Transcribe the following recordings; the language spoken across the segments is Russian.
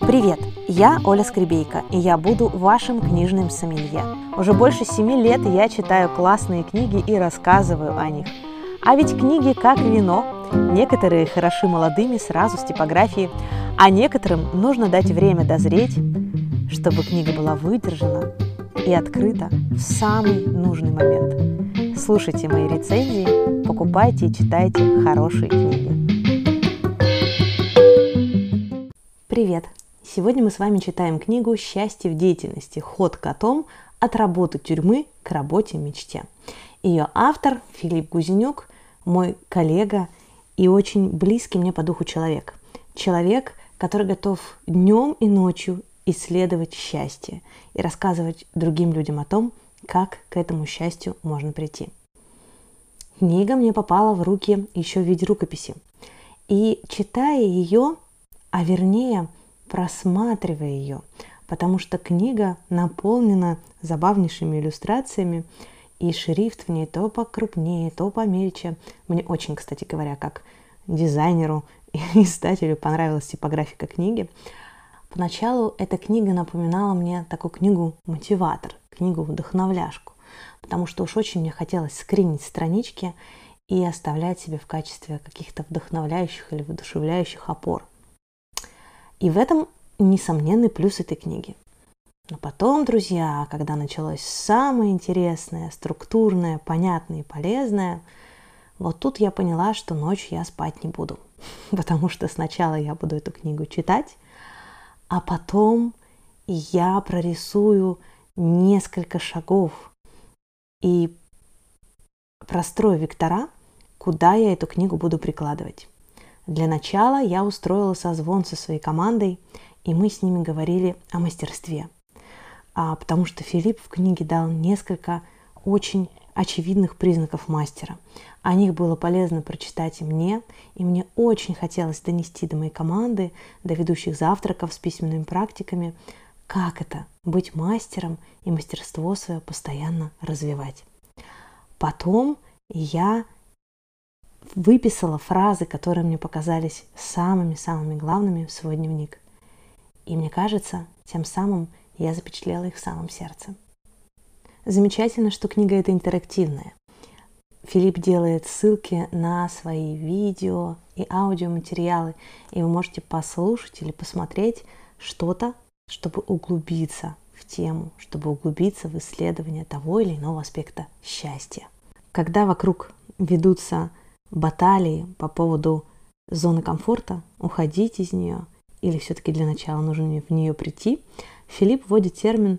Привет! Я Оля Скребейка, и я буду вашим книжным сомелье. Уже больше семи лет я читаю классные книги и рассказываю о них. А ведь книги как вино. Некоторые хороши молодыми сразу с типографии, а некоторым нужно дать время дозреть, чтобы книга была выдержана и открыта в самый нужный момент. Слушайте мои рецензии, покупайте и читайте хорошие книги. Привет! Сегодня мы с вами читаем книгу «Счастье в деятельности. Ход котом. От работы тюрьмы к работе мечте». Ее автор Филипп Гузенюк, мой коллега и очень близкий мне по духу человек. Человек, который готов днем и ночью исследовать счастье и рассказывать другим людям о том, как к этому счастью можно прийти. Книга мне попала в руки еще в виде рукописи. И читая ее, а вернее – просматривая ее, потому что книга наполнена забавнейшими иллюстрациями, и шрифт в ней то покрупнее, то помельче. Мне очень, кстати говоря, как дизайнеру и издателю понравилась типографика книги. Поначалу эта книга напоминала мне такую книгу-мотиватор, книгу-вдохновляшку, потому что уж очень мне хотелось скринить странички и оставлять себе в качестве каких-то вдохновляющих или воодушевляющих опор. И в этом несомненный плюс этой книги. Но потом, друзья, когда началось самое интересное, структурное, понятное и полезное, вот тут я поняла, что ночью я спать не буду. Потому что сначала я буду эту книгу читать, а потом я прорисую несколько шагов и прострою вектора, куда я эту книгу буду прикладывать. Для начала я устроила созвон со своей командой, и мы с ними говорили о мастерстве. А, потому что Филипп в книге дал несколько очень очевидных признаков мастера. О них было полезно прочитать и мне, и мне очень хотелось донести до моей команды, до ведущих завтраков с письменными практиками, как это – быть мастером и мастерство свое постоянно развивать. Потом я выписала фразы, которые мне показались самыми-самыми главными в свой дневник. И мне кажется, тем самым я запечатлела их в самом сердце. Замечательно, что книга эта интерактивная. Филипп делает ссылки на свои видео и аудиоматериалы, и вы можете послушать или посмотреть что-то, чтобы углубиться в тему, чтобы углубиться в исследование того или иного аспекта счастья. Когда вокруг ведутся баталии по поводу зоны комфорта, уходить из нее или все-таки для начала нужно в нее прийти, Филипп вводит термин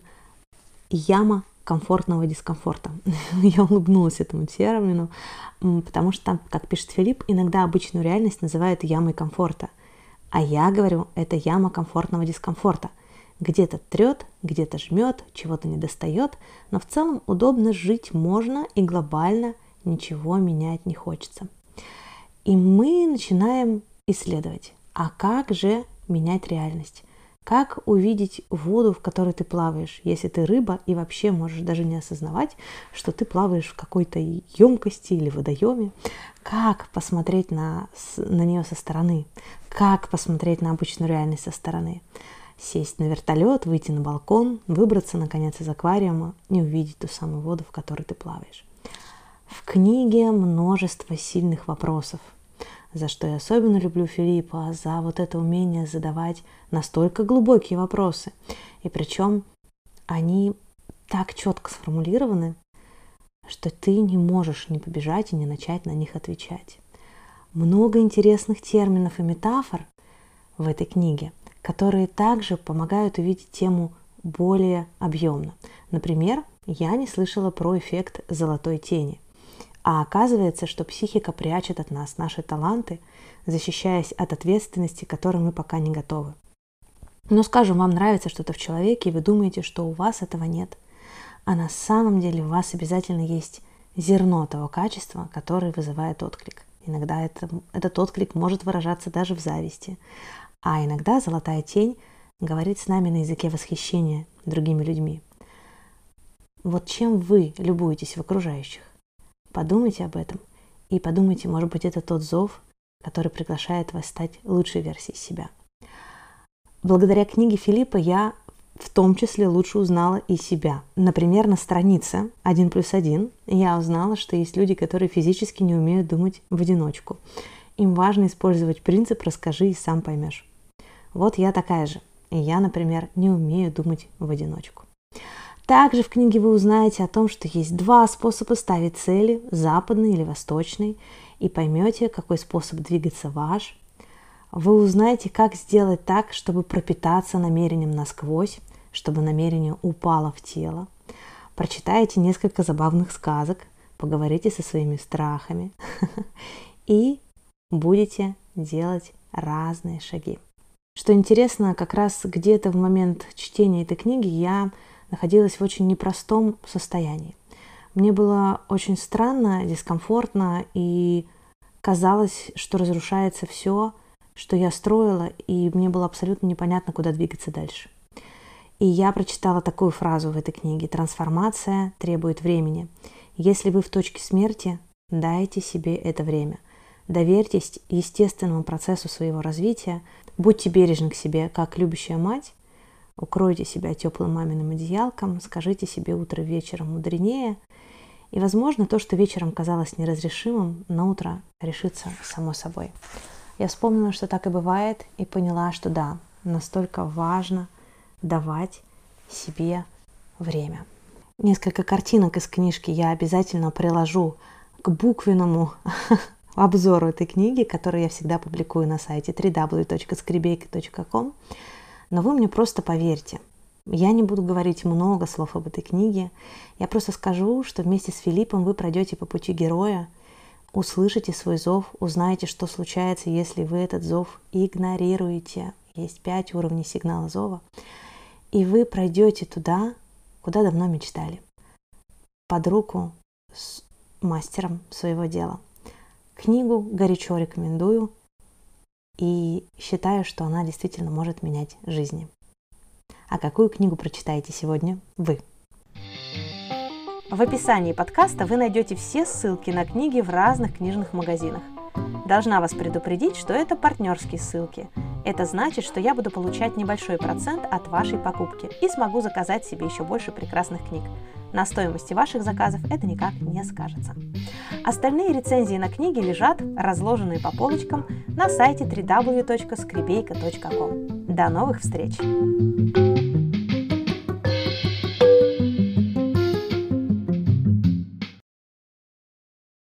«яма комфортного дискомфорта». Я улыбнулась этому термину, потому что, как пишет Филипп, иногда обычную реальность называют ямой комфорта. А я говорю, это яма комфортного дискомфорта. Где-то трет, где-то жмет, чего-то не достает, но в целом удобно жить можно и глобально ничего менять не хочется. И мы начинаем исследовать, а как же менять реальность? Как увидеть воду, в которой ты плаваешь, если ты рыба и вообще можешь даже не осознавать, что ты плаваешь в какой-то емкости или водоеме? Как посмотреть на, на нее со стороны? Как посмотреть на обычную реальность со стороны? Сесть на вертолет, выйти на балкон, выбраться наконец из аквариума и увидеть ту самую воду, в которой ты плаваешь. В книге множество сильных вопросов, за что я особенно люблю Филиппа, за вот это умение задавать настолько глубокие вопросы. И причем они так четко сформулированы, что ты не можешь не побежать и не начать на них отвечать. Много интересных терминов и метафор в этой книге, которые также помогают увидеть тему более объемно. Например, я не слышала про эффект золотой тени. А оказывается, что психика прячет от нас наши таланты, защищаясь от ответственности, к которой мы пока не готовы. Но скажем, вам нравится что-то в человеке, и вы думаете, что у вас этого нет. А на самом деле у вас обязательно есть зерно того качества, которое вызывает отклик. Иногда это, этот отклик может выражаться даже в зависти. А иногда золотая тень говорит с нами на языке восхищения другими людьми. Вот чем вы любуетесь в окружающих? Подумайте об этом и подумайте, может быть, это тот зов, который приглашает вас стать лучшей версией себя. Благодаря книге Филиппа я в том числе лучше узнала и себя. Например, на странице 1 плюс 1 я узнала, что есть люди, которые физически не умеют думать в одиночку. Им важно использовать принцип «расскажи и сам поймешь». Вот я такая же. И я, например, не умею думать в одиночку. Также в книге вы узнаете о том, что есть два способа ставить цели, западный или восточный, и поймете, какой способ двигаться ваш. Вы узнаете, как сделать так, чтобы пропитаться намерением насквозь, чтобы намерение упало в тело. Прочитаете несколько забавных сказок, поговорите со своими страхами и будете делать разные шаги. Что интересно, как раз где-то в момент чтения этой книги я находилась в очень непростом состоянии. Мне было очень странно, дискомфортно, и казалось, что разрушается все, что я строила, и мне было абсолютно непонятно, куда двигаться дальше. И я прочитала такую фразу в этой книге «Трансформация требует времени. Если вы в точке смерти, дайте себе это время. Доверьтесь естественному процессу своего развития, будьте бережны к себе, как любящая мать, Укройте себя теплым маминым одеялком, скажите себе утро вечером мудренее, и, возможно, то, что вечером казалось неразрешимым, на утро решится само собой. Я вспомнила, что так и бывает, и поняла, что да, настолько важно давать себе время. Несколько картинок из книжки я обязательно приложу к буквенному обзору этой книги, который я всегда публикую на сайте www.scribейка.com. Но вы мне просто поверьте. Я не буду говорить много слов об этой книге. Я просто скажу, что вместе с Филиппом вы пройдете по пути героя, услышите свой зов, узнаете, что случается, если вы этот зов игнорируете. Есть пять уровней сигнала зова. И вы пройдете туда, куда давно мечтали. Под руку с мастером своего дела. Книгу горячо рекомендую и считаю, что она действительно может менять жизни. А какую книгу прочитаете сегодня вы? В описании подкаста вы найдете все ссылки на книги в разных книжных магазинах. Должна вас предупредить, что это партнерские ссылки. Это значит, что я буду получать небольшой процент от вашей покупки и смогу заказать себе еще больше прекрасных книг. На стоимости ваших заказов это никак не скажется. Остальные рецензии на книги лежат, разложенные по полочкам, на сайте www.skribeyka.com. До новых встреч!